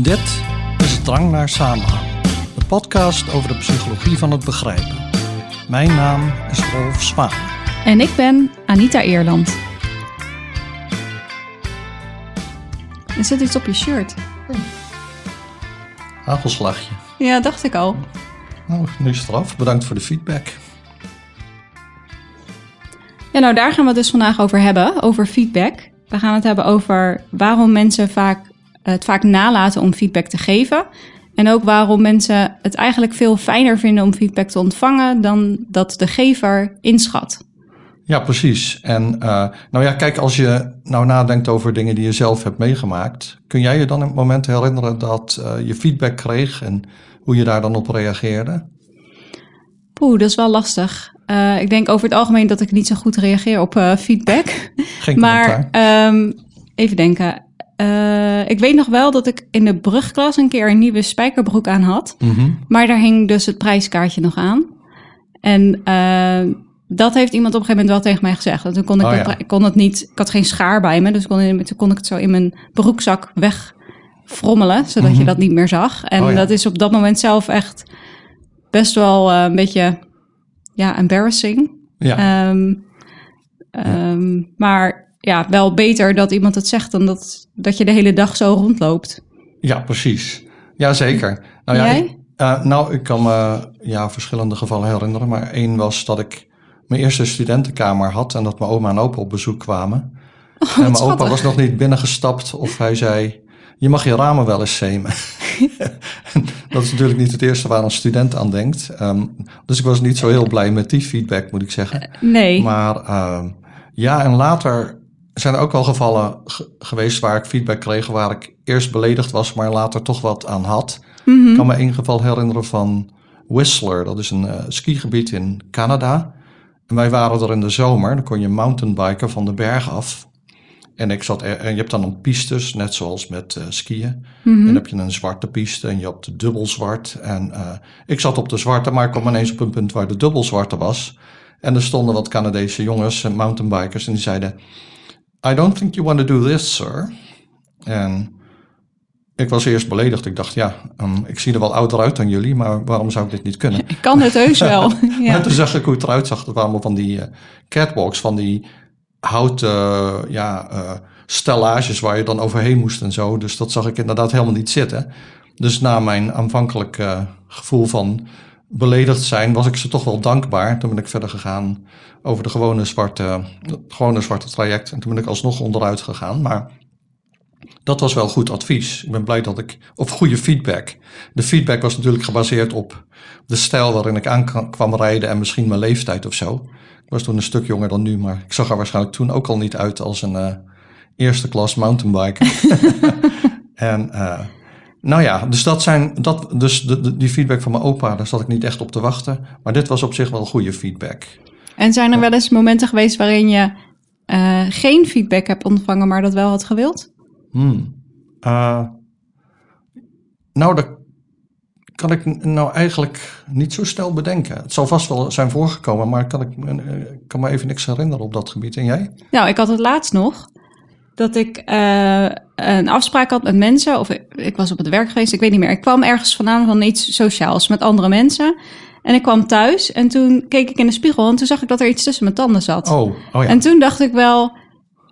Dit is Drang naar Samenhang, de podcast over de psychologie van het begrijpen. Mijn naam is Rolf Zwaan. En ik ben Anita Eerland. Er zit iets op je shirt. Hagelslagje. Ja, dacht ik al. Nou, nu is het eraf. Bedankt voor de feedback. Ja, nou daar gaan we het dus vandaag over hebben, over feedback. We gaan het hebben over waarom mensen vaak, het vaak nalaten om feedback te geven. En ook waarom mensen het eigenlijk veel fijner vinden om feedback te ontvangen dan dat de gever inschat. Ja, precies. En uh, nou ja, kijk, als je nou nadenkt over dingen die je zelf hebt meegemaakt, kun jij je dan het moment herinneren dat uh, je feedback kreeg en hoe je daar dan op reageerde? Poeh, dat is wel lastig. Uh, ik denk over het algemeen dat ik niet zo goed reageer op feedback. Geen maar um, even denken. Uh, ik weet nog wel dat ik in de brugklas een keer een nieuwe spijkerbroek aan had. Mm -hmm. Maar daar hing dus het prijskaartje nog aan. En uh, dat heeft iemand op een gegeven moment wel tegen mij gezegd. En toen kon ik, Oh, ja. ik kon het niet, ik had geen schaar bij me, dus kon, in- toen kon ik het zo in mijn broekzak wegfrommelen, zodat Mhm. je dat niet meer zag. En Oh, ja. dat is op dat moment zelf echt best wel uh, een beetje, ja, embarrassing. Ja, Um, um, Maar ja, wel beter dat iemand het zegt dan dat, dat je de hele dag zo rondloopt. ja, precies. Ja, zeker. Nou, ja, Jij? ik, uh, nou, ik kan me ja, verschillende gevallen herinneren. Maar één was dat ik mijn eerste studentenkamer had en dat mijn oma en opa op bezoek kwamen. Oh, en mijn opa schattig. was nog niet binnengestapt of hij zei... Je mag je ramen wel eens zemen. dat is natuurlijk niet het eerste waar een student aan denkt. Um, dus ik was niet zo heel blij met die feedback, moet ik zeggen. Nee. Maar um, ja, en later zijn er ook wel gevallen ge geweest waar ik feedback kreeg... waar ik eerst beledigd was, maar later toch wat aan had. Mm -hmm. Ik kan me één geval herinneren van Whistler. Dat is een uh, skigebied in Canada. En wij waren er in de zomer. Dan kon je mountainbiken van de berg af. En ik zat er, en je hebt dan een pistes, net zoals met uh, skiën. Mhm. Mm -hmm. En dan heb je een zwarte piste en je hebt de dubbel zwart. En uh, ik zat op de zwarte, maar ik kwam ineens op een punt waar de dubbel zwarte was. En er stonden wat Canadese jongens, mountainbikers, en die zeiden: I don't think you want to do this, sir. En ik was eerst beledigd. Ik dacht, ja, um, ik zie er wel ouder uit dan jullie, maar waarom zou ik dit niet kunnen? Ik kan het heus wel. ja. En toen zag ik hoe het eruit zag. Dat waren van die uh, catwalks, van die houten uh, ja, uh, stellages waar je dan overheen moest en zo. Dus dat zag ik inderdaad helemaal niet zitten. Dus na mijn aanvankelijk uh, gevoel van beledigd zijn, was ik ze toch wel dankbaar. Toen ben ik verder gegaan over de gewone zwarte, gewone zwarte traject. En toen ben ik alsnog onderuit gegaan. Maar dat was wel goed advies. Ik ben blij dat ik. Of goede feedback. De feedback was natuurlijk gebaseerd op de stijl waarin ik aan kwam rijden en misschien mijn leeftijd of zo. Ik was toen een stuk jonger dan nu, maar ik zag er waarschijnlijk toen ook al niet uit als een uh, eerste klas mountainbiker. en uh, nou ja, dus dat zijn. Dat, dus de, de, die feedback van mijn opa, daar zat ik niet echt op te wachten. Maar dit was op zich wel goede feedback. En zijn er wel eens momenten geweest waarin je uh, geen feedback hebt ontvangen, maar dat wel had gewild? Hmm. Uh, nou, dat kan ik nou eigenlijk niet zo snel bedenken. Het zal vast wel zijn voorgekomen, maar kan ik, ik kan me even niks herinneren op dat gebied. En jij? Nou, ik had het laatst nog dat ik uh, een afspraak had met mensen, of ik, ik, was op het werk geweest, ik weet niet meer. Ik kwam ergens vandaan van iets sociaals met andere mensen. En ik kwam thuis en toen keek ik in de spiegel en toen zag ik dat er iets tussen mijn tanden zat. Oh, oh ja. En toen dacht ik wel,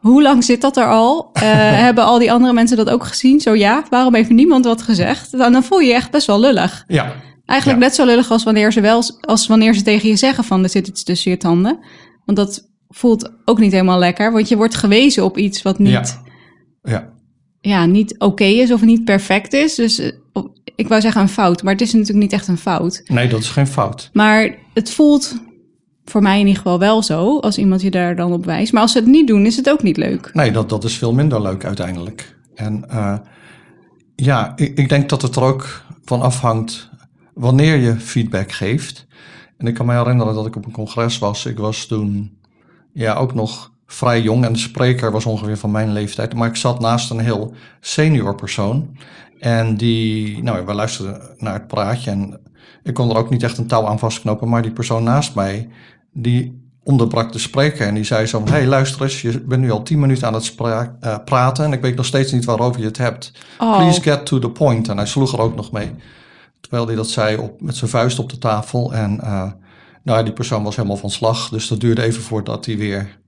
hoe lang zit dat er al? Uh, hebben al die andere mensen dat ook gezien? Zo ja, waarom heeft niemand wat gezegd? Dan, dan voel je je echt best wel lullig. Ja. Eigenlijk ja. net zo lullig als wanneer ze wel, als wanneer ze tegen je zeggen van er zit iets tussen je tanden. Want dat voelt ook niet helemaal lekker, want je wordt gewezen op iets wat niet, ja. Ja. Ja, niet oké okay is of niet perfect is. Dus uh, ik wou zeggen een fout, maar het is natuurlijk niet echt een fout. Nee, dat is geen fout. Maar het voelt voor mij in ieder geval wel zo, als iemand je daar dan op wijst. Maar als ze het niet doen, is het ook niet leuk. Nee, dat, dat is veel minder leuk uiteindelijk. En uh, ja, ik, ik, denk dat het er ook van afhangt wanneer je feedback geeft. En ik kan me herinneren dat ik op een congres was. Ik was toen ja, ook nog vrij jong en de spreker was ongeveer van mijn leeftijd. Maar ik zat naast een heel senior persoon. En die, nou, we luisterden naar het praatje en ik kon er ook niet echt een touw aan vastknopen. Maar die persoon naast mij, die onderbrak de spreker en die zei zo hey, luister eens, je bent nu al tien minuten aan het eh, praten... en ik weet nog steeds niet waarover je het hebt. Oh. Please get to the point. En hij sloeg er ook nog mee. Terwijl hij dat zei op, met zijn vuist op de tafel. En eh, nou, die persoon was helemaal van slag. Dus dat duurde even voordat hij weer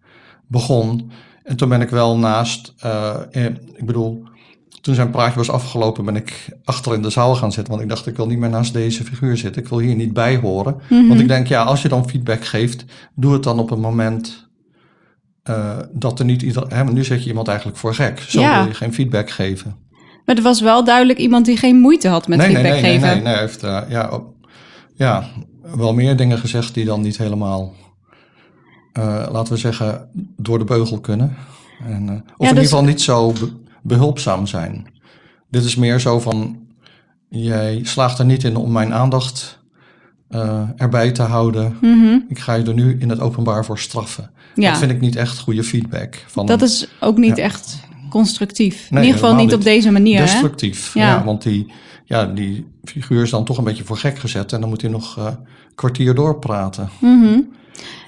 begon. En toen ben ik wel naast... eh, ik bedoel, toen zijn praatje was afgelopen... ben ik achter in de zaal gaan zitten. Want ik dacht, ik wil niet meer naast deze figuur zitten. Ik wil hier niet bij horen. Want ik denk, ja, als je dan feedback geeft... doe het dan op een moment... eh, dat er niet ieder. Hè, maar nu zet je iemand eigenlijk voor gek. Zo Ja. wil je geen feedback geven. Maar er was wel duidelijk iemand die geen moeite had met nee, feedback nee, nee, geven. nee, nee, nee. Heeft eh, ja, op- ja, wel meer dingen gezegd die dan niet helemaal, eh, laten we zeggen, door de beugel kunnen. En, eh, of in dus- ieder geval niet zo be- behulpzaam zijn. Dit is meer zo van, jij slaagt er niet in om mijn aandacht eh, erbij te houden. Mhm. Ik ga je er nu in het openbaar voor straffen. Ja, Dat vind ik niet echt goede feedback. Van dat is ook niet Ja. echt constructief. Nee, in ieder geval niet op deze manier. Hè? destructief. Ja. Ja. want die, ja, die figuur is dan toch een beetje voor gek gezet. En dan moet hij nog eh, een kwartier doorpraten. Mhm.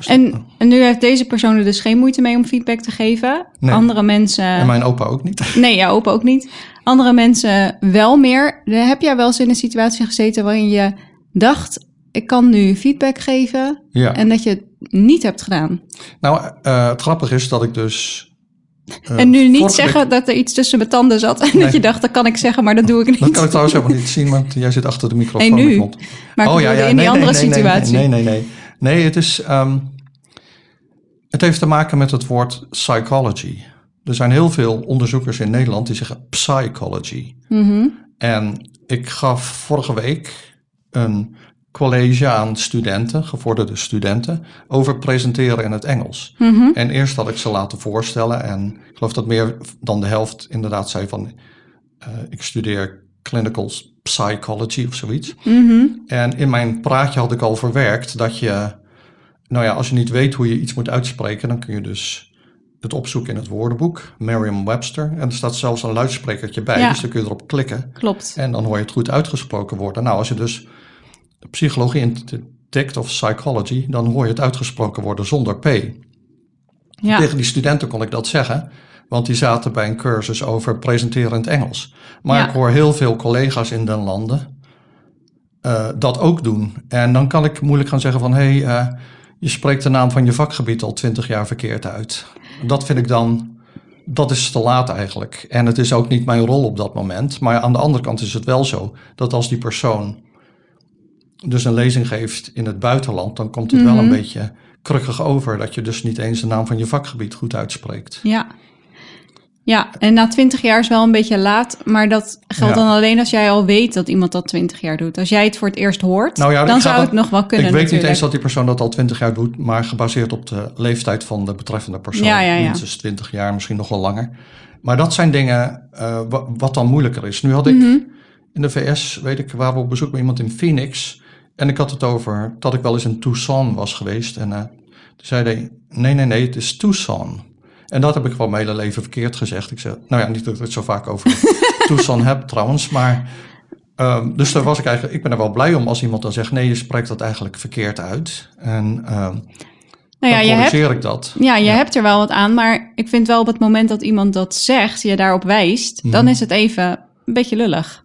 En, en nu heeft deze persoon er dus geen moeite mee om feedback te geven. Nee. Andere mensen. En mijn opa ook niet. Nee, ja, opa ook niet. Andere mensen wel meer. Heb jij wel eens in een situatie gezeten waarin je dacht: ik kan nu feedback geven. ja. En dat je het niet hebt gedaan. Nou, eh, het grappige is dat ik dus... eh, en nu niet zeggen week- dat er iets tussen mijn tanden zat. En Nee. dat je dacht: dat kan ik zeggen, maar dat doe ik niet. Dat kan ik trouwens helemaal niet zien, want jij zit achter de microfoon. Nee, nu. Maar ik bedoelde in die andere situatie. Nee, nee, nee. Nee, nee het is... ehm, het heeft te maken met het woord psychology. Er zijn heel veel onderzoekers in Nederland die zeggen psychology. Mhm. En ik gaf vorige week een college aan studenten, gevorderde studenten, over presenteren in het Engels. Mhm. En eerst had ik ze laten voorstellen en ik geloof dat meer dan de helft inderdaad zei van eh, ik studeer clinical psychology of zoiets. Mhm. En in mijn praatje had ik al verwerkt dat je, nou ja, als je niet weet hoe je iets moet uitspreken, dan kun je dus het opzoeken in het woordenboek, Merriam-Webster. En er staat zelfs een luidsprekertje bij, Ja. dus dan kun je erop klikken. Klopt. En dan hoor je het goed uitgesproken worden. Nou, als je dus psychologie intikt of psychology, dan hoor je het uitgesproken worden zonder P. Ja. Tegen die studenten kon ik dat zeggen, want die zaten bij een cursus over presenteren in het Engels. Maar Ja. ik hoor heel veel collega's in den landen eh, dat ook doen. En dan kan ik moeilijk gaan zeggen van, hé, hey, eh, je spreekt de naam van je vakgebied al twintig jaar verkeerd uit. Dat vind ik dan, dat is te laat eigenlijk. En het is ook niet mijn rol op dat moment. Maar aan de andere kant is het wel zo dat als die persoon dus een lezing geeft in het buitenland, dan komt het wel een Mhm. beetje krukkig over dat je dus niet eens de naam van je vakgebied goed uitspreekt. Ja. Ja, en na twintig jaar is wel een beetje laat, maar dat geldt Ja. dan alleen als jij al weet dat iemand dat twintig jaar doet. Als jij het voor het eerst hoort, Nou ja, dan zou dan- het nog wel kunnen ik weet niet eens dat die persoon dat al twintig jaar doet, maar gebaseerd op de leeftijd van de betreffende persoon. Ja. Minstens twintig jaar, misschien nog wel langer. Maar dat zijn dingen eh, wa- wat dan moeilijker is. Nu had ik Mhm. in de VS, weet ik, waren we op bezoek bij iemand in Phoenix. En ik had het over dat ik wel eens in Tucson was geweest. En eh, toen zei hij, nee, nee, nee, het is Tucson. En dat heb ik gewoon mijn hele leven verkeerd gezegd. Ik zei, nou ja, niet dat ik het zo vaak over Tucson heb trouwens, maar... ehm, dus daar was ik eigenlijk, ik ben er wel blij om als iemand dan zegt, nee, je spreekt dat eigenlijk verkeerd uit. En ehm Nou ja, dan je hebt, corrigeer ik dat. ja, je hebt er wel wat aan, maar ik vind wel op het moment dat iemand dat zegt, je daarop wijst, Mhm. dan is het even een beetje lullig.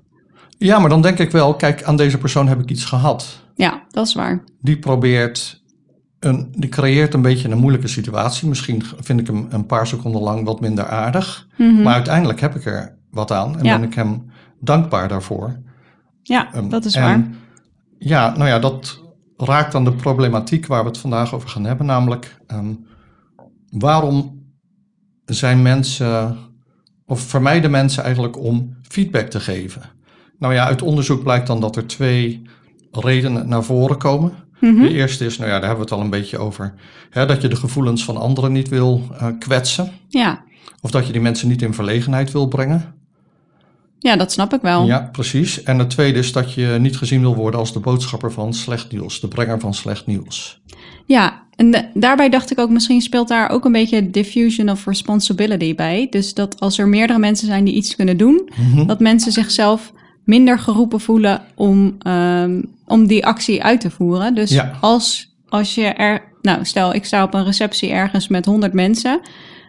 Ja, maar dan denk ik wel, kijk, aan deze persoon heb ik iets gehad. Dat is waar. die probeert, een, die creëert een beetje een moeilijke situatie. Misschien vind ik hem een paar seconden lang wat minder aardig. Mhm. Maar uiteindelijk heb ik er wat aan en Ja. ben ik hem dankbaar daarvoor. Ja, Ehm, dat is en waar. Ja, nou ja, dat raakt dan de problematiek waar we het vandaag over gaan hebben. Namelijk, ehm, waarom zijn mensen, of vermijden mensen eigenlijk om feedback te geven? Nou ja, uit onderzoek blijkt dan dat er twee redenen naar voren komen. Mhm. De eerste is, nou ja, daar hebben we het al een beetje over, hè, dat je de gevoelens van anderen niet wil eh, kwetsen. Ja. Of dat je die mensen niet in verlegenheid wil brengen. ja, dat snap ik wel. Ja, precies. En het tweede is dat je niet gezien wil worden als de boodschapper van slecht nieuws, de brenger van slecht nieuws. Ja, en de- daarbij dacht ik ook, misschien speelt daar ook een beetje diffusion of responsibility bij. Dus dat als er meerdere mensen zijn die iets kunnen doen, Mhm. dat mensen zichzelf minder geroepen voelen om, ehm, om die actie uit te voeren. Dus Ja. als, als je er nou, stel ik sta op een receptie ergens met 100 mensen.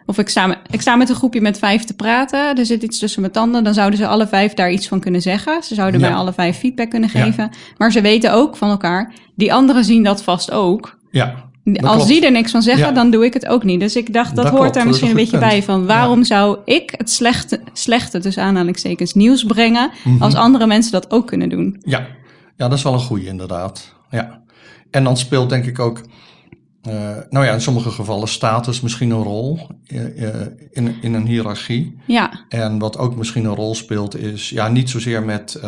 Of ik sta, ik sta met een groepje met vijf te praten. Er zit iets tussen mijn tanden. Dan zouden ze alle vijf daar iets van kunnen zeggen. Ze zouden Ja. mij alle vijf feedback kunnen Ja. geven. Maar ze weten ook van elkaar. Die anderen zien dat vast ook. Ja, dat Als klopt. die er niks van zeggen, Ja. dan doe ik het ook niet. Dus ik dacht, dat, Dat hoort klopt, daar misschien een beetje bij. Van waarom zou ik het slechte, slechte tussen aanhalingstekens nieuws brengen... Mhm. als andere mensen dat ook kunnen doen? Ja, ja dat is wel een goede inderdaad. Ja. En dan speelt denk ik ook, eh, nou ja, in sommige gevallen status misschien een rol eh, eh, in, in een hiërarchie. Ja, En wat ook misschien een rol speelt is, ja, niet zozeer met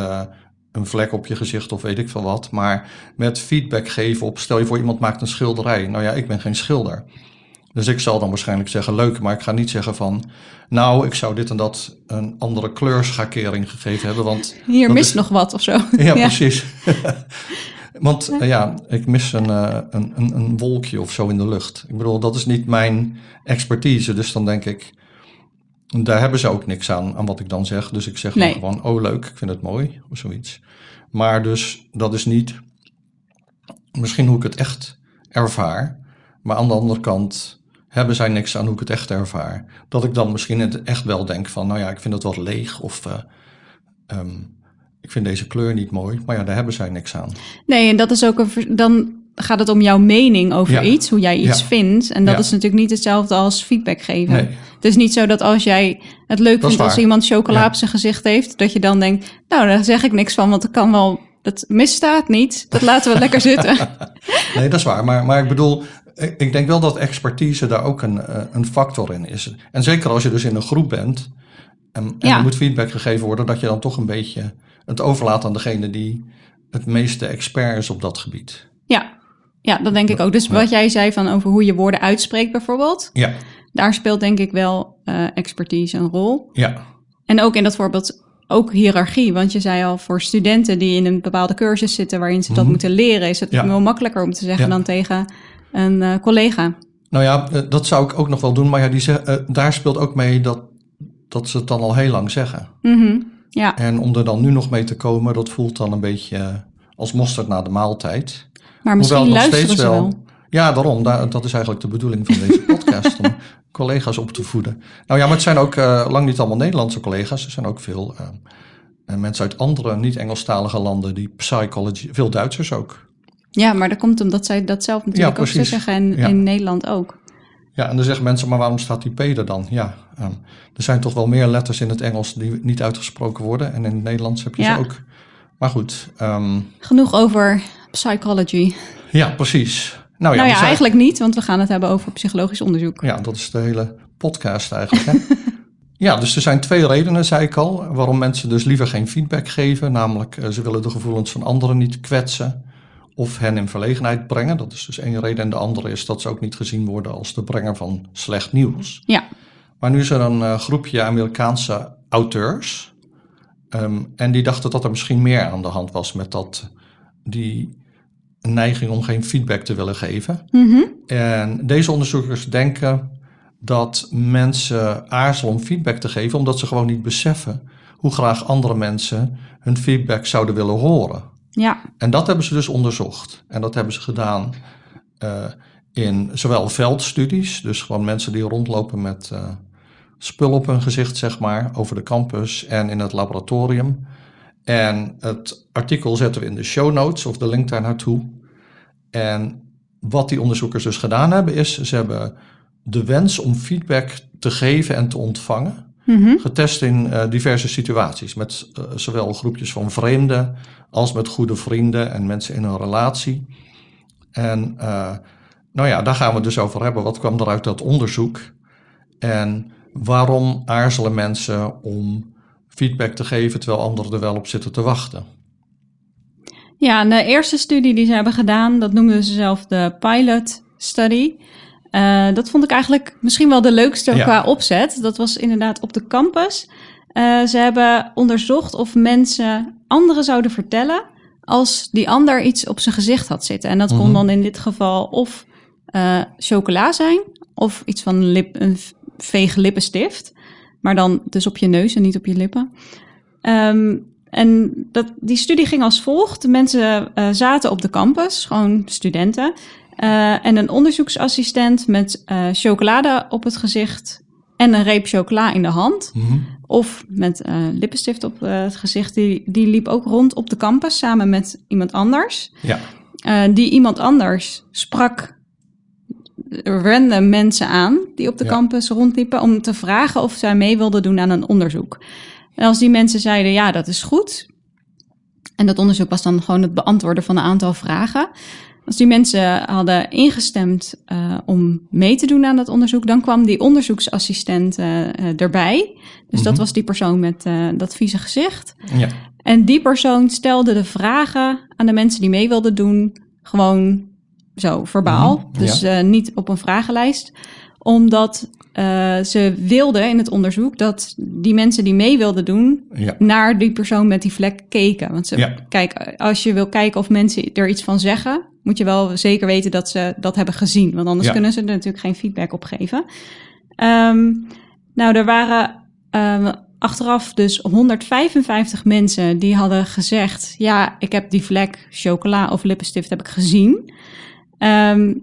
een vlek op je gezicht of weet ik veel wat, maar met feedback geven op, stel je voor iemand maakt een schilderij. Nou ja, ik ben geen schilder. Dus ik zal dan waarschijnlijk zeggen leuk, maar ik ga niet zeggen van, nou, ik zou dit en dat een andere kleurschakering gegeven hebben, want hier mist is- nog wat of zo. ja, precies. Want ja, ik mis een, eh, een, een, een wolkje of zo in de lucht. Ik bedoel, dat is niet mijn expertise. Dus dan denk ik, daar hebben ze ook niks aan, aan wat ik dan zeg. Dus ik zeg Nee. gewoon, oh leuk, ik vind het mooi, of zoiets. Maar dus, dat is niet misschien hoe ik het echt ervaar. Maar aan de andere kant hebben zij niks aan hoe ik het echt ervaar. Dat ik dan misschien het echt wel denk van, nou ja, ik vind het wat leeg of... eh, ehm, ik vind deze kleur niet mooi, maar ja, daar hebben zij niks aan. Nee, en dat is ook een. Dan gaat het om jouw mening over Ja. iets, hoe jij iets Ja. vindt. En dat Ja. is natuurlijk niet hetzelfde als feedback geven. Nee. Het is niet zo dat als jij het leuk Dat vindt als iemand chocola op zijn gezicht heeft, dat je dan denkt, nou, daar zeg ik niks van, want het kan wel. Het misstaat niet. Dat laten we lekker zitten. Nee, dat is waar. Maar, maar ik bedoel, ik, denk wel dat expertise daar ook een, eh, een factor in is. En zeker als je dus in een groep bent en, en er moet feedback gegeven worden, dat je dan toch een beetje het overlaat aan degene die het meeste expert is op dat gebied. Ja, dat denk ik ook. Dus wat jij zei van over hoe je woorden uitspreekt bijvoorbeeld, Ja, daar speelt denk ik wel eh, expertise een rol. ja, En ook in dat voorbeeld ook hiërarchie. Want je zei al, voor studenten die in een bepaalde cursus zitten waarin ze dat Mhm. moeten leren, is het Ja. wel makkelijker om te zeggen Ja. dan tegen een eh, collega. Nou ja, eh, dat zou ik ook nog wel doen. Maar ja, die zeg, daar speelt ook mee dat, dat ze het dan al heel lang zeggen. Mhm. Ja, En om er dan nu nog mee te komen, dat voelt dan een beetje als mosterd na de maaltijd. Maar misschien Hoewel luisteren ze wel. Ja, daarom. Daar, dat is eigenlijk de bedoeling van deze podcast. om collega's op te voeden. Nou ja, maar het zijn ook eh, lang niet allemaal Nederlandse collega's. Er zijn ook veel eh, eh, mensen uit andere niet-Engelstalige landen die psychology... Veel Duitsers ook. Ja, maar dat komt omdat zij dat zelf natuurlijk Ja, ook zo zeggen en Ja. in Nederland ook. Ja, en dan zeggen mensen, maar waarom staat die P er dan? Ja, eh, er zijn toch wel meer letters in het Engels die niet uitgesproken worden. En in het Nederlands heb je Ja. ze ook. Maar goed, ehm, Genoeg over psychology. ja, precies. Nou ja, nou we ja, zijn- eigenlijk niet, want we gaan het hebben over psychologisch onderzoek. Ja, dat is de hele podcast eigenlijk. Hè? ja, dus er zijn twee redenen, zei ik al, waarom mensen dus liever geen feedback geven. Namelijk, eh, ze willen de gevoelens van anderen niet kwetsen of hen in verlegenheid brengen. Dat is dus één reden. En de andere is dat ze ook niet gezien worden als de brenger van slecht nieuws. Ja, Maar nu is er een eh, groepje Amerikaanse auteurs. ehm, en die dachten dat er misschien meer aan de hand was met dat, die neiging om geen feedback te willen geven. Mhm. En deze onderzoekers denken dat mensen aarzelen om feedback te geven, omdat ze gewoon niet beseffen hoe graag andere mensen hun feedback zouden willen horen. ja, En dat hebben ze dus onderzocht. En dat hebben ze gedaan eh, in zowel veldstudies, dus gewoon mensen die rondlopen met eh spul op hun gezicht, zeg maar, over de campus en in het laboratorium. En het artikel zetten we in de show notes of de link daar naartoe. En wat die onderzoekers dus gedaan hebben, is ze hebben de wens om feedback te geven en te ontvangen Mhm. getest in eh, diverse situaties. Met eh, zowel groepjes van vreemden als met goede vrienden en mensen in een relatie. En eh, nou ja, daar gaan we het dus over hebben. Wat kwam er uit dat onderzoek? En waarom aarzelen mensen om feedback te geven terwijl anderen er wel op zitten te wachten? Ja, de eerste studie die ze hebben gedaan, dat noemden ze zelf de pilot study. Eh, dat vond ik eigenlijk misschien wel de leukste Ja. qua opzet. Dat was inderdaad op de campus. Eh, ze hebben onderzocht of mensen anderen zouden vertellen als die ander iets op zijn gezicht had zitten. En dat kon Mhm. dan in dit geval of eh, chocola zijn of iets van lip, een v- veege lippenstift. Maar dan dus op je neus en niet op je lippen. Ehm, en dat, die studie ging als volgt. De mensen eh, zaten op de campus, gewoon studenten. Eh, en een onderzoeksassistent met eh, chocolade op het gezicht en een reep chocola in de hand. Mhm. Of met lippenstift op het gezicht. Die, die liep ook rond op de campus samen met iemand anders. Ja. Die iemand anders sprak random mensen aan die op de Ja. campus rondliepen om te vragen of zij mee wilden doen aan een onderzoek. En als die mensen zeiden ja, dat is goed. En dat onderzoek was dan gewoon het beantwoorden van een aantal vragen. Als die mensen hadden ingestemd eh, om mee te doen aan dat onderzoek, dan kwam die onderzoeksassistent eh, eh, erbij. Dus dat Mhm. was die persoon met dat vieze gezicht. Ja. En die persoon stelde de vragen aan de mensen die mee wilden doen, gewoon zo verbaal. Mhm, Dus ja. eh, niet op een vragenlijst. Omdat eh, ze wilden in het onderzoek dat die mensen die mee wilden doen, Ja. naar die persoon met die vlek keken. Want ze, Ja. kijk, als je wil kijken of mensen er iets van zeggen, moet je wel zeker weten dat ze dat hebben gezien. Want anders Ja. kunnen ze er natuurlijk geen feedback op geven. Ehm, nou, er waren ehm, achteraf dus 155 mensen die hadden gezegd: Ja, ik heb die vlek chocola of lippenstift heb ik gezien. Ehm,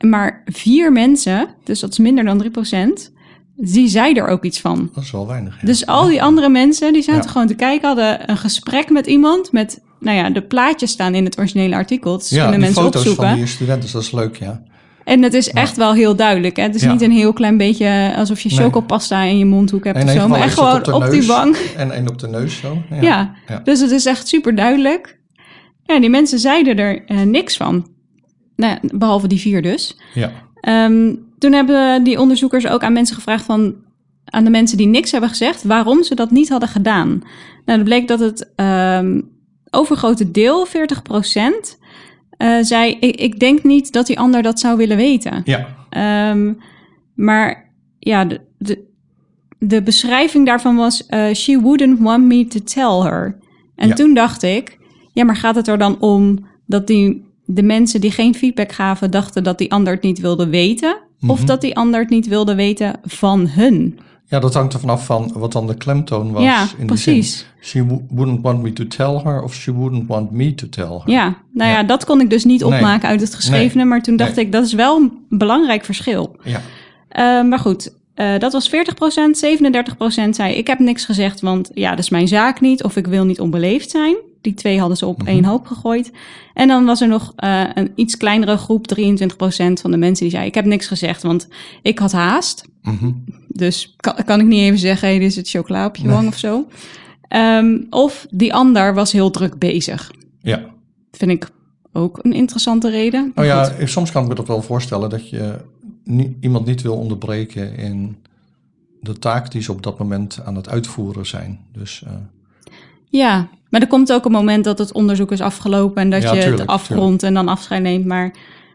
maar vier mensen, dus dat is minder dan 3%, die zei er ook iets van. Dat is wel weinig. ja. Dus al die andere mensen, die zaten Ja. gewoon te kijken, hadden een gesprek met iemand met, nou ja, de plaatjes staan in het originele artikel. Dus ja, kunnen mensen foto's opzoeken. van die studenten, dat is leuk, ja. En het is echt wel heel duidelijk. Hè? Het is Ja. niet een heel klein beetje alsof je Nee. chocopasta in je mondhoek hebt of zo. Maar echt gewoon op, die bank. En één op de neus zo. Ja. Ja. Ja. dus het is echt super duidelijk. Ja, die mensen zeiden er eh, niks van. Nou, behalve die vier dus. Ja. Ehm, toen hebben die onderzoekers ook aan mensen gevraagd van aan de mensen die niks hebben gezegd, waarom ze dat niet hadden gedaan. Nou, dat bleek dat het ehm, overgrote deel, 40% eh, zei: ik, ik denk niet dat die ander dat zou willen weten. Ja. Ehm, maar ja, de, de, de beschrijving daarvan was: eh, She wouldn't want me to tell her. En Ja. toen dacht ik: Ja, maar gaat het er dan om dat die, de mensen die geen feedback gaven, dachten dat die ander het niet wilde weten? Of Mhm. dat die ander het niet wilde weten van hun? ja, dat hangt er vanaf van wat dan de klemtoon was. ja, in die zin. precies. She wo- wouldn't want me to tell her of she wouldn't want me to tell her. Ja, nou ja, Ja. dat kon ik dus niet Nee. opmaken uit het geschrevene. Maar toen dacht Nee. ik, dat is wel een belangrijk verschil. Ja. Eh, maar goed, eh, dat was 40%. 37% zei, ik heb niks gezegd, want ja, dat is mijn zaak niet. Of ik wil niet onbeleefd zijn. Die twee hadden ze op Mhm. één hoop gegooid. En dan was er nog eh, een iets kleinere groep, 23% van de mensen die zei, ik heb niks gezegd, want ik had haast. Mhm. Dus kan, kan ik niet even zeggen, hey, dit is het chocola op je Nee. wang of zo. Ehm, of die ander was heel druk bezig. ja. Vind ik ook een interessante reden. Nou Maar ja, soms kan ik me dat wel voorstellen dat je iemand niet wil onderbreken in de taak die ze op dat moment aan het uitvoeren zijn. Dus eh, Ja, maar er komt ook een moment dat het onderzoek is afgelopen en dat Ja, je tuurlijk, het afrondt en dan afscheid neemt. Maar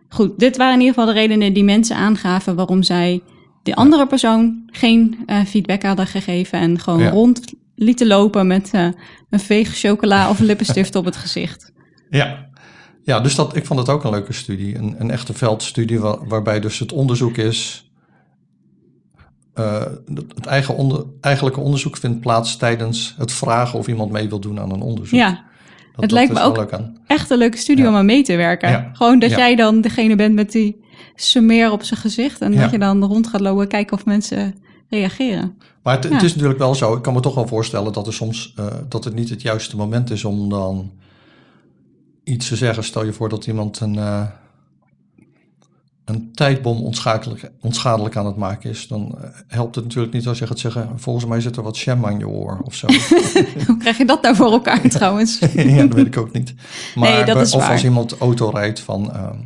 goed, dit waren in ieder geval de redenen die mensen aangaven waarom zij de andere persoon geen eh, feedback hadden gegeven en gewoon Ja. rond lieten lopen met eh, een veeg chocola of lippenstift op het gezicht. ja. Ja, dus dat, ik vond het ook een leuke studie. Een, een echte veldstudie wa- waarbij dus het onderzoek is... eh, het eigen onder, eigenlijke onderzoek vindt plaats tijdens het vragen of iemand mee wil doen aan een onderzoek. Ja, dat, het dat lijkt me ook echt een leuke studie Ja. om aan mee te werken. Ja. Gewoon dat Ja. jij dan degene bent met die smeer op zijn gezicht en dat je dan rond gaat lopen kijken of mensen reageren. Maar het, is natuurlijk wel zo, ik kan me toch wel voorstellen dat er soms eh, dat het niet het juiste moment is om dan iets te zeggen. Stel je voor dat iemand een, eh, een tijdbom onschadelijk, onschadelijk aan het maken is. Dan eh, helpt het natuurlijk niet als je gaat zeggen, volgens mij zit er wat sham aan je oor of zo. Hoe krijg je dat nou voor elkaar trouwens? ja, dat weet ik ook niet. Maar, Nee, dat bij- is of waar. als iemand auto rijdt van, ehm,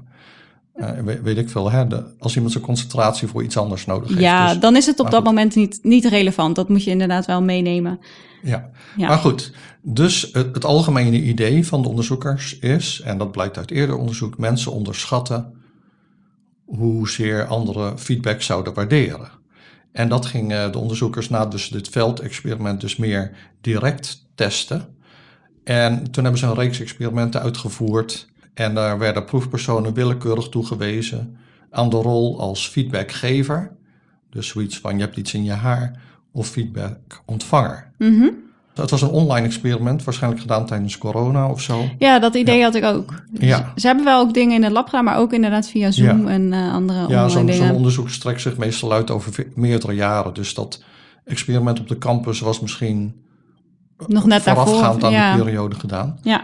eh, weet, weet ik veel, hè, de, als iemand zijn concentratie voor iets anders nodig heeft. Ja, Dus- dan is het op dat goed. moment niet, niet relevant. Dat moet je inderdaad wel meenemen. Ja. Ja. maar goed. Dus het, het algemene idee van de onderzoekers is, en dat blijkt uit eerder onderzoek, mensen onderschatten hoezeer andere feedback zouden waarderen. En dat gingen de onderzoekers na dus dit veldexperiment dus meer direct testen. En toen hebben ze een reeks experimenten uitgevoerd en daar werden proefpersonen willekeurig toegewezen aan de rol als feedbackgever. Dus zoiets van je hebt iets in je haar of feedbackontvanger. Mhm. Het was een online experiment, waarschijnlijk gedaan tijdens corona of zo. Ja, dat idee had ik ook. Dus Ja. Ze hebben wel ook dingen in het lab gedaan, maar ook inderdaad via Zoom Ja. en eh, andere Ja, online zo'n dingen. zo'n onderzoek strekt zich meestal uit over ve- meerdere jaren. Dus dat experiment op de campus was misschien Nog net daarvoor. voorafgaand aan ja. die periode gedaan. ja,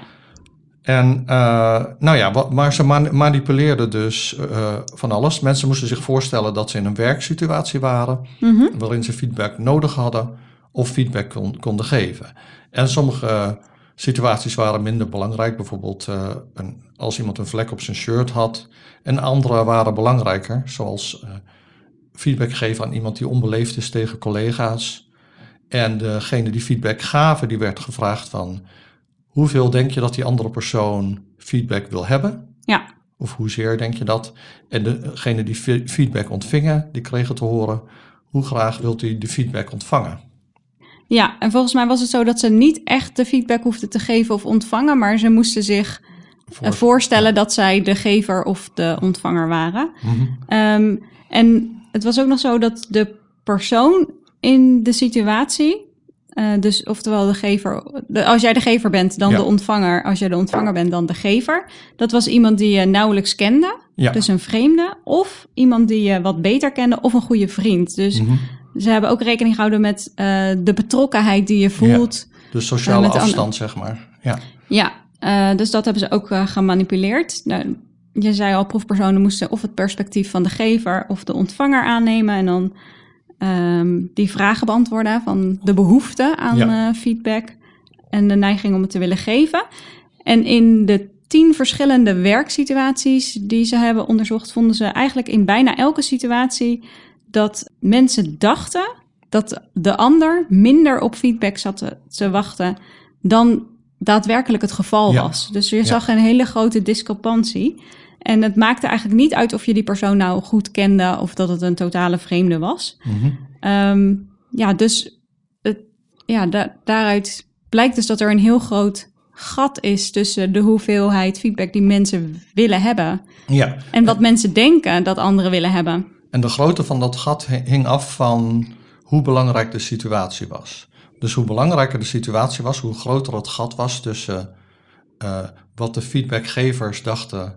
En eh, nou ja, wat, maar ze man- manipuleerden dus eh, van alles. Mensen moesten zich voorstellen dat ze in een werksituatie waren, Mhm. waarin ze feedback nodig hadden of feedback kon- konden geven. En sommige situaties waren minder belangrijk, bijvoorbeeld eh, een, als iemand een vlek op zijn shirt had. En andere waren belangrijker, zoals eh, feedback geven aan iemand die onbeleefd is tegen collega's. En degene die feedback gaven, die werd gevraagd van hoeveel denk je dat die andere persoon feedback wil hebben? ja, Of hoezeer denk je dat? En degene die fe- feedback ontvingen, die kregen te horen hoe graag wilt u de feedback ontvangen. Ja. En volgens mij was het zo dat ze niet echt de feedback hoefden te geven of ontvangen, maar ze moesten zich Voor- eh, voorstellen dat zij de gever of de ontvanger waren. Mhm. Ehm, en het was ook nog zo dat de persoon in de situatie, eh, dus oftewel de gever, de, als jij de gever bent, dan Ja. de ontvanger. Als jij de ontvanger bent, dan de gever. Dat was iemand die je nauwelijks kende, Ja. dus een vreemde, of iemand die je wat beter kende, of een goede vriend. Dus Mhm. Ze hebben ook rekening gehouden met eh, de betrokkenheid die je voelt. Dus sociale met de afstand, zeg maar. Ja. Ja, eh, dus dat hebben ze ook eh, gemanipuleerd. Nou, je zei al, proefpersonen moesten of het perspectief van de gever of de ontvanger aannemen en dan ehm, die vragen beantwoorden van de behoefte aan Ja. eh, feedback en de neiging om het te willen geven. En in de tien verschillende werksituaties die ze hebben onderzocht, vonden ze eigenlijk in bijna elke situatie dat mensen dachten dat de ander minder op feedback zat te, te wachten dan daadwerkelijk het geval Ja. was. Dus je zag een hele grote discrepantie. En het maakte eigenlijk niet uit of je die persoon nou goed kende of dat het een totale vreemde was. Mhm. Ehm, ja, dus het, ja, da- daaruit blijkt dus dat er een heel groot gat is tussen de hoeveelheid feedback die mensen willen hebben ja. en wat mensen denken dat anderen willen hebben. En de grootte van dat gat hi- hing af van hoe belangrijk de situatie was. Dus hoe belangrijker de situatie was, hoe groter het gat was tussen eh, wat de feedbackgevers dachten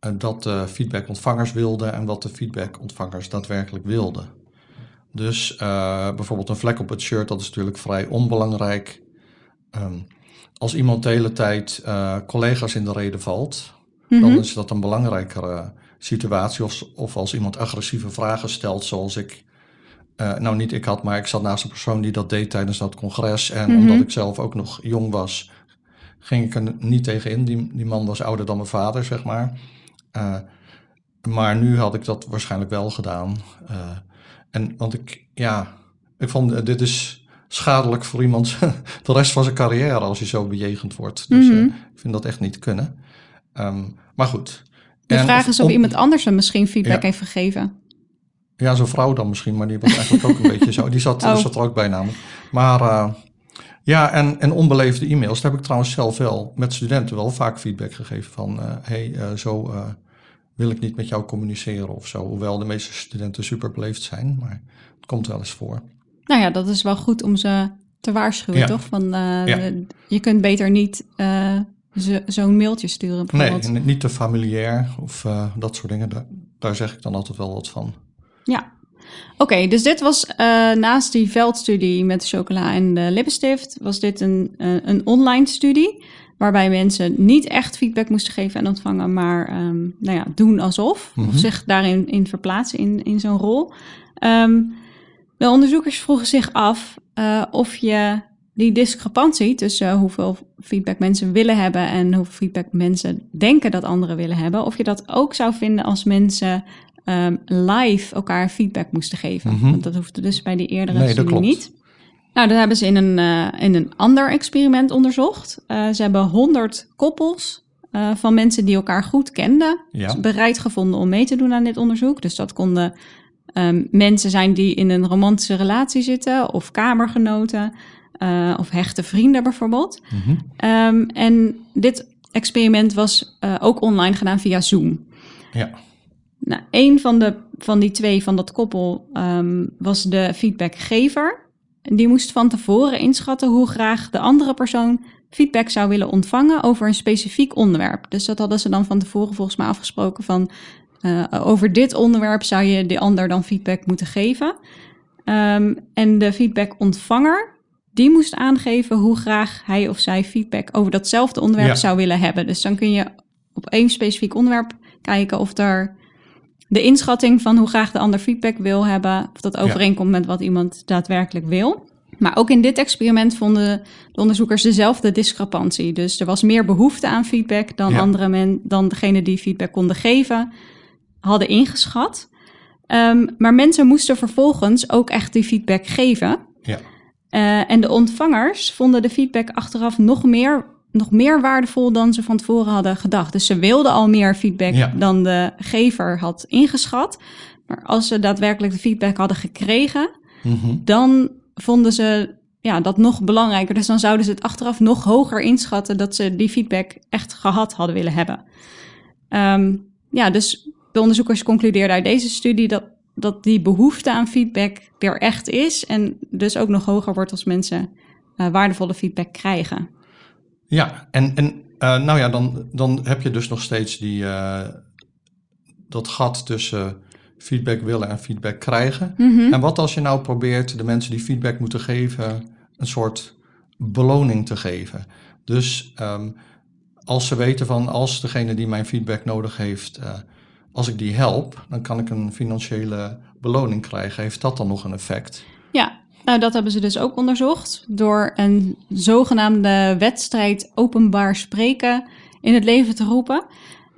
eh, dat de feedbackontvangers wilden en wat de feedbackontvangers daadwerkelijk wilden. Dus eh, bijvoorbeeld een vlek op het shirt, dat is natuurlijk vrij onbelangrijk. Ehm, als iemand de hele tijd collega's in de reden valt, dan Mhm. is dat een belangrijkere situatie. Of, of als iemand agressieve vragen stelt, zoals ik. eh, nou, niet ik had, maar ik zat naast een persoon die dat deed tijdens dat congres. En Mhm. omdat ik zelf ook nog jong was, ging ik er niet tegen in. Die, die man was ouder dan mijn vader, zeg maar. Eh, maar nu had ik dat waarschijnlijk wel gedaan. Eh, en want ik, ja, ik vond dit is schadelijk voor iemand de rest van zijn carrière als je zo bejegend wordt. Dus Mhm. ik vind dat echt niet kunnen. Ehm, maar goed. De En vraag is of om- iemand anders hem misschien feedback Ja. heeft gegeven. Ja, zo'n vrouw dan misschien, maar die was eigenlijk ook een beetje zo. Die zat, Oh. zat er ook bij namelijk. Maar eh, ja, en, en onbeleefde e-mails. Daar heb ik trouwens zelf wel met studenten wel vaak feedback gegeven van... eh hey, eh, zo wil ik niet met jou communiceren of zo. Hoewel de meeste studenten super beleefd zijn, maar het komt wel eens voor. Nou ja, dat is wel goed om ze te waarschuwen, Ja. toch? Van, Ja. je kunt beter niet zo- zo'n mailtje sturen Nee, bijvoorbeeld. niet te familiair of eh, dat soort dingen. Daar, daar zeg ik dan altijd wel wat van. Ja. Oké, dus dit was eh, naast die veldstudie met de chocola en de lippenstift, was dit een, eh, een online studie. Waarbij mensen niet echt feedback moesten geven en ontvangen, maar ehm, nou ja, doen alsof. Of Mhm. zich daarin in verplaatsen in, in zo'n rol. Ehm, de onderzoekers vroegen zich af of je die discrepantie tussen hoeveel feedback mensen willen hebben en hoeveel feedback mensen denken dat anderen willen hebben, of je dat ook zou vinden als mensen ehm, live elkaar feedback moesten geven. Mhm. Want dat hoefde dus bij die eerdere Nee, dat studie klopt. niet. Nou, dat hebben ze in een, eh, in een ander experiment onderzocht. Eh, ze hebben 100 koppels eh, van mensen die elkaar goed kenden Ja. bereid gevonden om mee te doen aan dit onderzoek. Dus dat konden ehm, mensen zijn die in een romantische relatie zitten, of kamergenoten, eh, of hechte vrienden bijvoorbeeld. Mhm. Ehm, en dit experiment was eh, ook online gedaan via Zoom. Ja. Nou, een van, de, van die twee van dat koppel ehm, was de feedbackgever. die moest van tevoren inschatten hoe graag de andere persoon feedback zou willen ontvangen over een specifiek onderwerp. Dus dat hadden ze dan van tevoren volgens mij afgesproken van uh, over dit onderwerp zou je de ander dan feedback moeten geven. Um, en de feedbackontvanger, die moest aangeven hoe graag hij of zij feedback over datzelfde onderwerp ja. zou willen hebben. Dus dan kun je op één specifiek onderwerp kijken of er de inschatting van hoe graag de ander feedback wil hebben, of dat overeenkomt met wat iemand daadwerkelijk wil. Maar ook in dit experiment vonden de onderzoekers dezelfde discrepantie. Dus er was meer behoefte aan feedback dan andere men, dan degene die feedback konden geven, hadden ingeschat. Um, maar mensen moesten vervolgens ook echt die feedback geven. Ja. Uh, en de ontvangers vonden de feedback achteraf nog meer, nog meer waardevol dan ze van tevoren hadden gedacht. Dus ze wilden al meer feedback ja. dan de gever had ingeschat. Maar als ze daadwerkelijk de feedback hadden gekregen, mm -hmm. dan vonden ze ja, dat nog belangrijker. Dus dan zouden ze het achteraf nog hoger inschatten dat ze die feedback echt gehad hadden willen hebben. Um, ja, dus de onderzoekers concludeerden uit deze studie dat, dat die behoefte aan feedback er echt is. En dus ook nog hoger wordt als mensen uh, waardevolle feedback krijgen. Ja, en, en uh, nou ja, dan, dan heb je dus nog steeds die, uh, dat gat tussen feedback willen en feedback krijgen. Mm -hmm. En wat als je nou probeert de mensen die feedback moeten geven een soort beloning te geven? Dus um, als ze weten van als degene die mijn feedback nodig heeft, uh, als ik die help, dan kan ik een financiële beloning krijgen. Heeft dat dan nog een effect? Ja, nou dat hebben ze dus ook onderzocht door een zogenaamde wedstrijd openbaar spreken in het leven te roepen.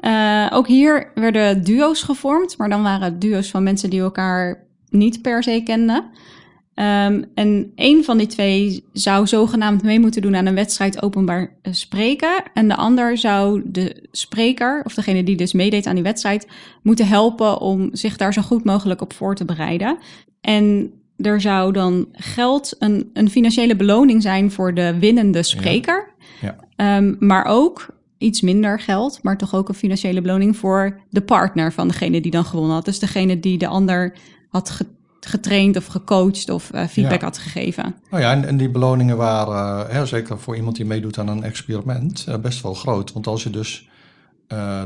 Uh, ook hier werden duo's gevormd, maar dan waren het duo's van mensen die elkaar niet per se kenden. Um, en een van die twee zou zogenaamd mee moeten doen aan een wedstrijd openbaar spreken. En de ander zou de spreker, of degene die dus meedeed aan die wedstrijd, moeten helpen om zich daar zo goed mogelijk op voor te bereiden. En er zou dan geld, een, een financiële beloning zijn voor de winnende spreker. Ja. Ja. Um, maar ook iets minder geld, maar toch ook een financiële beloning voor de partner van degene die dan gewonnen had. Dus degene die de ander had getraind of gecoacht of uh, feedback ja. had gegeven. Nou ja, en, en die beloningen waren, uh, zeker voor iemand die meedoet aan een experiment, uh, best wel groot. Want als je dus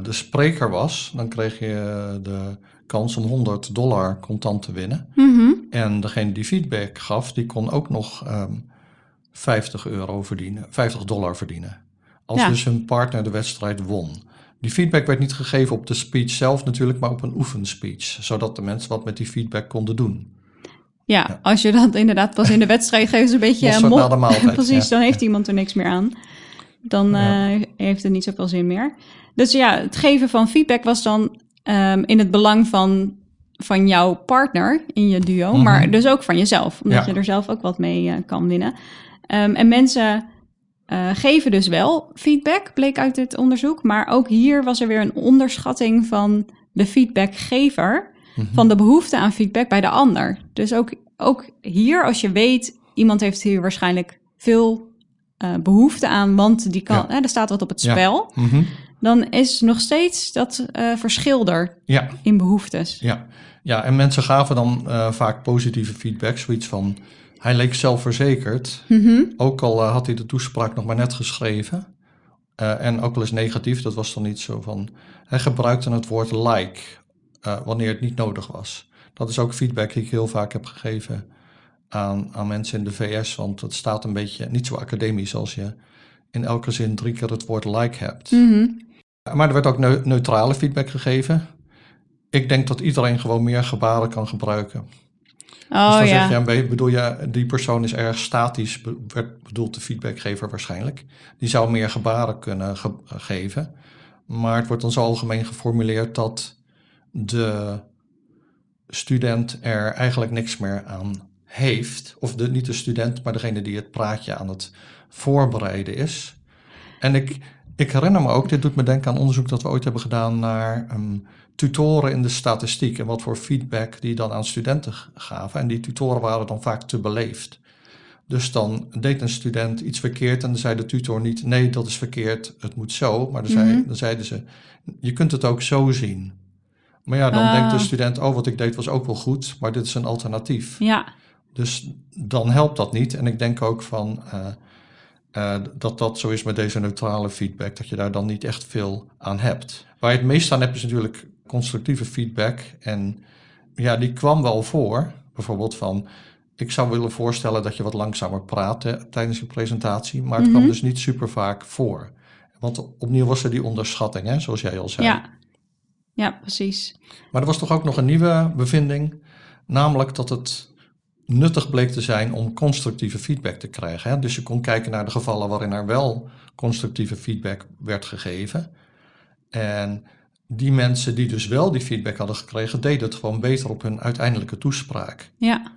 de spreker was, dan kreeg je de kans om 100 dollar contant te winnen. Mm -hmm. En degene die feedback gaf, die kon ook nog um, 50 euro verdienen, 50 dollar verdienen. Als ja. dus hun partner de wedstrijd won. Die feedback werd niet gegeven op de speech zelf natuurlijk, maar op een oefenspeech. Zodat de mensen wat met die feedback konden doen. Ja, ja. als je dat inderdaad pas in de wedstrijd geeft, is een beetje... Na de maaltijd, Precies, ja. dan heeft iemand er niks meer aan. Dan uh, heeft het niet zoveel zin meer. Dus ja, het geven van feedback was dan um, in het belang van, van jouw partner in je duo. Mm -hmm. Maar dus ook van jezelf, omdat je er zelf ook wat mee uh, kan winnen. Um, en mensen uh, geven dus wel feedback, bleek uit dit onderzoek. Maar ook hier was er weer een onderschatting van de feedbackgever. Mm -hmm. van de behoefte aan feedback bij de ander. Dus ook, ook hier, als je weet, iemand heeft hier waarschijnlijk veel uh, behoefte aan, want die kan, ja. hè, er staat wat op het spel. Ja. Mm -hmm. Dan is nog steeds dat uh, verschil er ja. in behoeftes. Ja. ja, en mensen gaven dan vaak positieve feedback, zoiets van hij leek zelfverzekerd. Mm -hmm. Ook al uh, had hij de toespraak nog maar net geschreven. Uh, en ook wel eens negatief, dat was dan niet zo van. Hij gebruikte het woord like uh, wanneer het niet nodig was. Dat is ook feedback die ik heel vaak heb gegeven aan, aan mensen in de VS. Want het staat een beetje niet zo academisch als je in elke zin drie keer het woord like hebt. Mm -hmm. Maar er werd ook ne neutrale feedback gegeven. Ik denk dat iedereen gewoon meer gebaren kan gebruiken. Oh, dus dan ja. zeg je, bedoel je, die persoon is erg statisch, werd bedoeld de feedbackgever waarschijnlijk. Die zou meer gebaren kunnen ge geven. Maar het wordt dan zo algemeen geformuleerd dat de student er eigenlijk niks meer aan heeft. Of de, niet de student, maar degene die het praatje aan het voorbereiden is. En ik, ik herinner me ook, dit doet me denken aan onderzoek dat we ooit hebben gedaan naar um, tutoren in de statistiek en wat voor feedback die dan aan studenten gaven. En die tutoren waren dan vaak te beleefd. Dus dan deed een student iets verkeerd en dan zei de tutor niet, nee, dat is verkeerd, het moet zo. Maar dan, zei, mm -hmm. dan zeiden ze, je kunt het ook zo zien. Maar ja, dan Ah. denkt de student, oh, wat ik deed was ook wel goed, maar dit is een alternatief. Ja, Dus dan helpt dat niet. En ik denk ook van eh, eh, dat dat zo is met deze neutrale feedback, dat je daar dan niet echt veel aan hebt. Waar je het meest aan hebt is natuurlijk constructieve feedback. En ja, die kwam wel voor. Bijvoorbeeld van, ik zou willen voorstellen dat je wat langzamer praat hè, tijdens je presentatie, maar het kwam dus niet super vaak voor. Want opnieuw was er die onderschatting, hè, zoals jij al zei. Ja. ja, precies. Maar er was toch ook nog een nieuwe bevinding, namelijk dat het nuttig bleek te zijn om constructieve feedback te krijgen. Hè? Dus je kon kijken naar de gevallen waarin er wel constructieve feedback werd gegeven. En die mensen die dus wel die feedback hadden gekregen, deden het gewoon beter op hun uiteindelijke toespraak. Ja.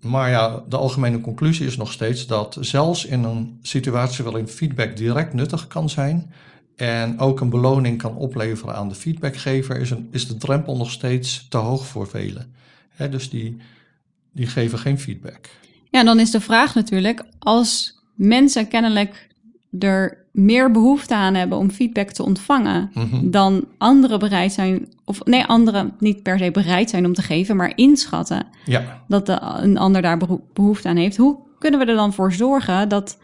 Maar ja, de algemene conclusie is nog steeds dat zelfs in een situatie waarin feedback direct nuttig kan zijn en ook een beloning kan opleveren aan de feedbackgever, is, een, is de drempel nog steeds te hoog voor velen. Dus die, die geven geen feedback. Ja, dan is de vraag natuurlijk, als mensen kennelijk er meer behoefte aan hebben om feedback te ontvangen Mhm. dan anderen bereid zijn, of nee, anderen niet per se bereid zijn om te geven, maar inschatten Ja, dat de, een ander daar beho- behoefte aan heeft. Hoe kunnen we er dan voor zorgen dat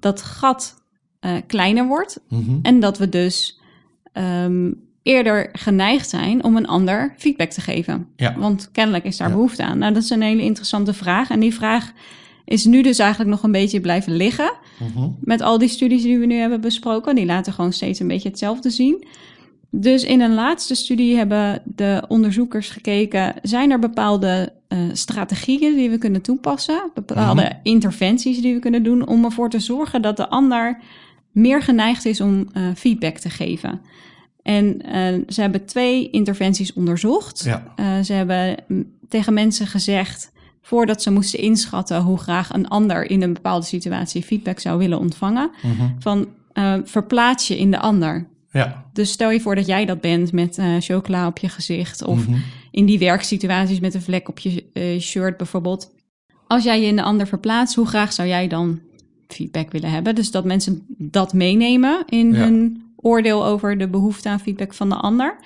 dat gat eh, kleiner wordt mhm. en dat we dus ehm, eerder geneigd zijn om een ander feedback te geven? ja. Want kennelijk is daar Ja. behoefte aan. Nou, dat is een hele interessante vraag. En die vraag is nu dus eigenlijk nog een beetje blijven liggen. Mhm. Met al die studies die we nu hebben besproken. Die laten gewoon steeds een beetje hetzelfde zien. Dus in een laatste studie hebben de onderzoekers gekeken... zijn er bepaalde eh, strategieën die we kunnen toepassen? Bepaalde Mhm. interventies die we kunnen doen... om ervoor te zorgen dat de ander meer geneigd is om eh, feedback te geven. En eh, ze hebben twee interventies onderzocht. ja. Ze hebben mm, tegen mensen gezegd, voordat ze moesten inschatten hoe graag een ander in een bepaalde situatie feedback zou willen ontvangen, Mhm. van eh, verplaats je in de ander. ja. Dus stel je voor dat jij dat bent met eh, chocola op je gezicht of Mhm. in die werksituaties met een vlek op je eh, shirt bijvoorbeeld. Als jij je in de ander verplaatst, hoe graag zou jij dan feedback willen hebben? Dus dat mensen dat meenemen in Ja. hun oordeel over de behoefte aan feedback van de ander.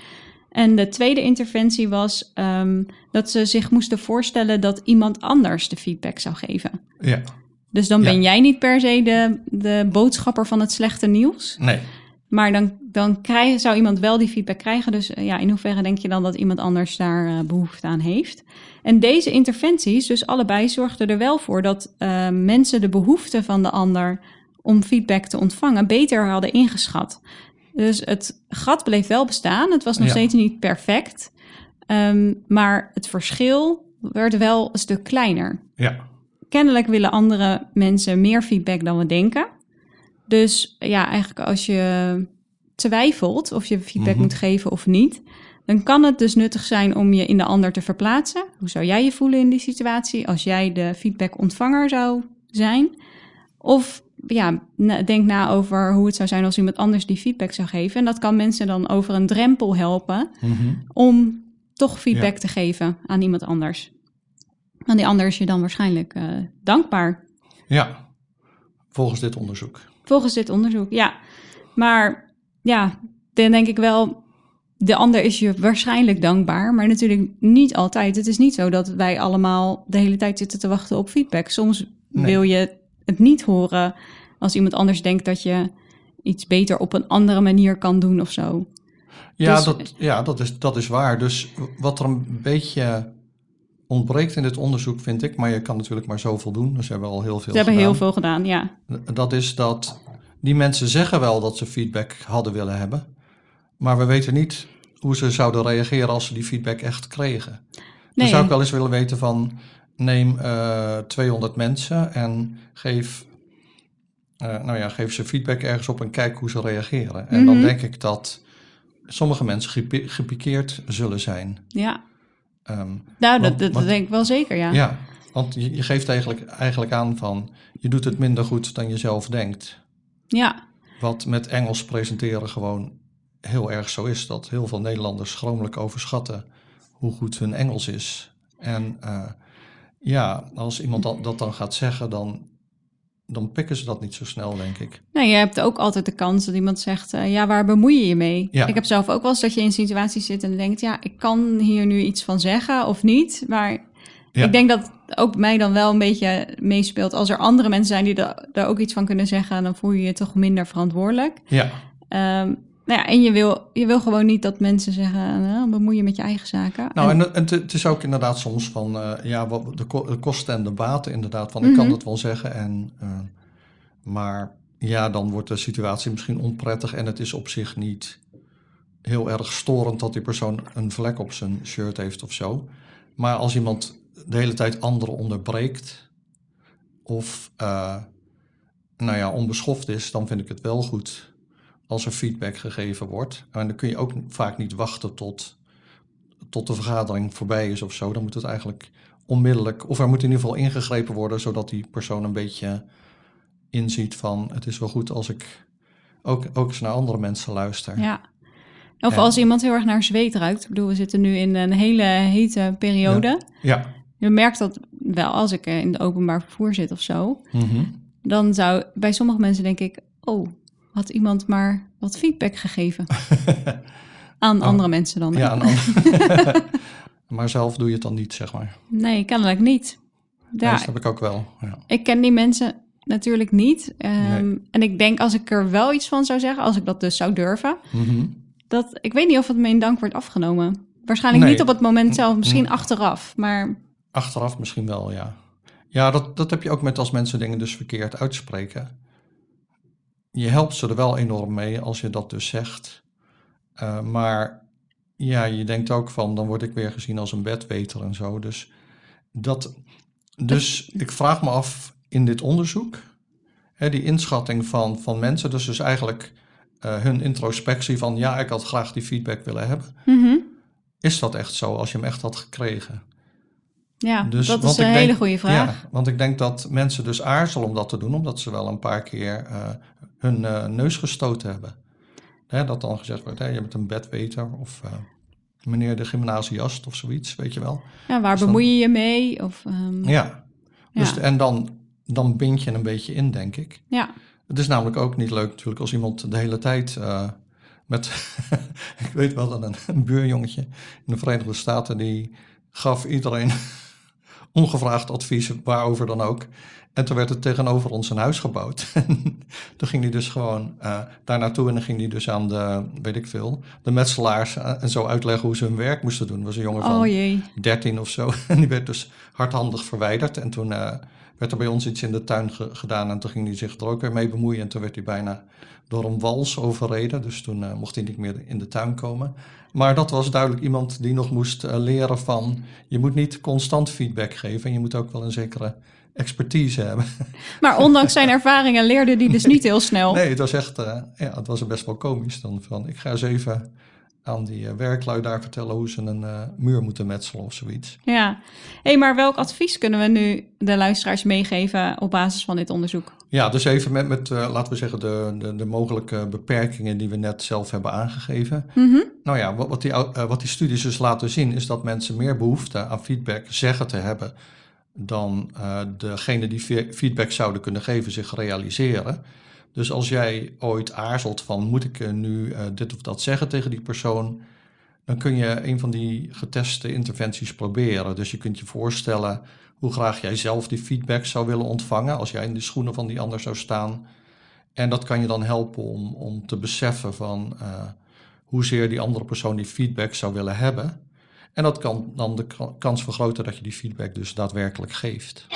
En de tweede interventie was ehm, dat ze zich moesten voorstellen dat iemand anders de feedback zou geven. ja. Dus dan Ja. ben jij niet per se de, de boodschapper van het slechte nieuws. Nee. Maar dan, dan zou iemand wel die feedback krijgen. Dus eh, ja, in hoeverre denk je dan dat iemand anders daar eh, behoefte aan heeft? En deze interventies, dus allebei, zorgden er wel voor dat eh, mensen de behoefte van de ander om feedback te ontvangen beter hadden ingeschat. Dus het gat bleef wel bestaan. Het was nog Ja. steeds niet perfect. Ehm, maar het verschil werd wel een stuk kleiner Ja. kennelijk willen andere mensen meer feedback dan we denken. Dus ja, eigenlijk als je twijfelt of je feedback Mhm. moet geven of niet, dan kan het dus nuttig zijn om je in de ander te verplaatsen. Hoe zou jij je voelen in die situatie als jij de feedbackontvanger zou zijn? Of ja, denk na over hoe het zou zijn als iemand anders die feedback zou geven. En dat kan mensen dan over een drempel helpen Mhm. om toch feedback Ja. te geven aan iemand anders. En die ander is je dan waarschijnlijk eh, dankbaar. ja. Volgens dit onderzoek. Volgens dit onderzoek, ja. Maar ja, dan denk ik wel, de ander is je waarschijnlijk dankbaar, maar natuurlijk niet altijd. Het is niet zo dat wij allemaal de hele tijd zitten te wachten op feedback. Soms Nee. wil je het niet horen als iemand anders denkt dat je iets beter op een andere manier kan doen of zo. Ja, Dus- dat, ja dat, is, dat is waar. Dus wat er een beetje ontbreekt in dit onderzoek, vind ik, maar je kan natuurlijk maar zoveel doen. Dus ze hebben al heel veel Ze hebben gedaan. heel veel gedaan, ja. Dat is dat die mensen zeggen wel dat ze feedback hadden willen hebben, maar we weten niet hoe ze zouden reageren als ze die feedback echt kregen. Dan Nee. zou ik wel eens willen weten van neem eh 200 mensen en geef, eh, nou ja, geef ze feedback ergens op en kijk hoe ze reageren. En dan Mhm. denk ik dat sommige mensen gepi- gepikeerd zullen zijn. Ja, Ehm, nou, dat, Want- dat want- denk ik wel zeker, ja. ja, want je, je geeft eigenlijk, eigenlijk aan van je doet het minder goed dan je zelf denkt. Ja, Wat met Engels presenteren gewoon heel erg zo is. Dat heel veel Nederlanders schromelijk overschatten hoe goed hun Engels is. En eh, ja, als iemand dat, dat dan gaat zeggen, dan, dan pikken ze dat niet zo snel, denk ik. Nee, je hebt ook altijd de kans dat iemand zegt, eh, ja, waar bemoei je je mee? Ja. Ik heb zelf ook wel eens dat je in situaties zit en denkt, ja, ik kan hier nu iets van zeggen of niet, maar Ja. Ik denk dat ook mij dan wel een beetje meespeelt. Als er andere mensen zijn die daar ook iets van kunnen zeggen, dan voel je je toch minder verantwoordelijk. Ja, Ehm, nou ja, en je wil, je wil gewoon niet dat mensen zeggen, nou, bemoei je met je eigen zaken. nou En- het- is ook inderdaad soms van, eh, ja, wat, de, ko- de kosten en de baten inderdaad, van ik kan Mhm. dat wel zeggen. En, eh, maar ja, dan wordt de situatie misschien onprettig en het is op zich niet heel erg storend dat die persoon een vlek op zijn shirt heeft of zo. Maar als iemand de hele tijd anderen onderbreekt of eh, nou ja, onbeschoft is, dan vind ik het wel goed als er feedback gegeven wordt. En dan kun je ook vaak niet wachten tot, tot de vergadering voorbij is of zo. Dan moet het eigenlijk onmiddellijk, of er moet in ieder geval ingegrepen worden, zodat die persoon een beetje inziet van het is wel goed als ik ook, ook eens naar andere mensen luister. Ja. Of En- als iemand heel erg naar zweet ruikt. Ik bedoel, we zitten nu in een hele hete periode. Ja. Je merkt dat wel als ik in de openbaar vervoer zit of zo. Mhm. Dan zou bij sommige mensen denk ik... oh, had iemand maar wat feedback gegeven. Aan Oh. andere mensen dan. Ja, maar zelf doe je het dan niet, zeg maar. Nee, kennelijk niet. Ja. Ja, dat heb ik ook wel. Ja. ik ken die mensen natuurlijk niet. Ehm, Nee. En ik denk als ik er wel iets van zou zeggen... als ik dat dus zou durven... Mhm. dat ik weet niet of het me in dank wordt afgenomen. Waarschijnlijk Nee. niet op het moment zelf, misschien Mm. achteraf. Maar Achteraf misschien wel, ja. Ja, dat, dat heb je ook met als mensen dingen dus verkeerd uitspreken. Je helpt ze er wel enorm mee als je dat dus zegt. Eh, maar ja, je denkt ook van, dan word ik weer gezien als een bedweter en zo. Dus, dat, dus ik vraag me af in dit onderzoek, hè, die inschatting van, van mensen, dus dus eigenlijk eh, hun introspectie van, ja, ik had graag die feedback willen hebben. mhm. Is dat echt zo als je hem echt had gekregen? Ja, Dus, dat is een hele denk- goede vraag. Ja, want ik denk dat mensen dus aarzelen om dat te doen, omdat ze wel een paar keer eh, hun eh, neus gestoten hebben. Hè, dat dan gezegd wordt, hè, je bent een bedweter of eh, meneer de gymnasiast of zoiets, weet je wel. Ja, waar Dus bemoei je je mee? Of, ehm, ja. Dus, Ja. en dan, dan bind je een beetje in, denk ik. ja. Het is namelijk ook niet leuk natuurlijk als iemand de hele tijd met... ik weet wel dat een, een buurjongetje in de Verenigde Staten... die gaf iedereen ongevraagd advies, waarover dan ook. En toen werd het tegenover ons een huis gebouwd. toen ging hij dus gewoon eh, daar naartoe en dan ging hij dus aan de, weet ik veel... de metselaars eh, en zo uitleggen hoe ze hun werk moesten doen. Dat was een jongen van Oh jee. 13 of zo. En die werd dus hardhandig verwijderd. En toen eh, werd er bij ons iets in de tuin ge- gedaan. En toen ging hij zich er ook weer mee bemoeien. En toen werd hij bijna door een wals overreden. Dus toen mocht hij niet meer in de tuin komen. Maar dat was duidelijk iemand die nog moest eh, leren van... je moet niet constant feedback geven. En je moet ook wel een zekere expertise hebben. Maar ondanks zijn ervaringen leerde die dus niet heel snel. Nee, het was echt... eh, ja, het was best wel komisch dan. Van, ik ga eens even aan die eh, werklui daar vertellen... hoe ze een eh, muur moeten metselen of zoiets. Ja. hey, maar welk advies kunnen we nu de luisteraars meegeven op basis van dit onderzoek? Ja, dus even met, met eh, laten we zeggen, de, de, de mogelijke beperkingen die we net zelf hebben aangegeven. Mhm. Nou ja, wat, wat, die, wat die studies dus laten zien, is dat mensen meer behoefte aan feedback zeggen te hebben dan degene die fe- feedback zouden kunnen geven zich realiseren. Dus als jij ooit aarzelt van moet ik eh, nu eh, dit of dat zeggen tegen die persoon, dan kun je een van die geteste interventies proberen. Dus je kunt je voorstellen hoe graag jij zelf die feedback zou willen ontvangen als jij in de schoenen van die ander zou staan. En dat kan je dan helpen om, om te beseffen van eh, hoezeer die andere persoon die feedback zou willen hebben. En dat kan dan de ka- kans vergroten dat je die feedback dus daadwerkelijk geeft.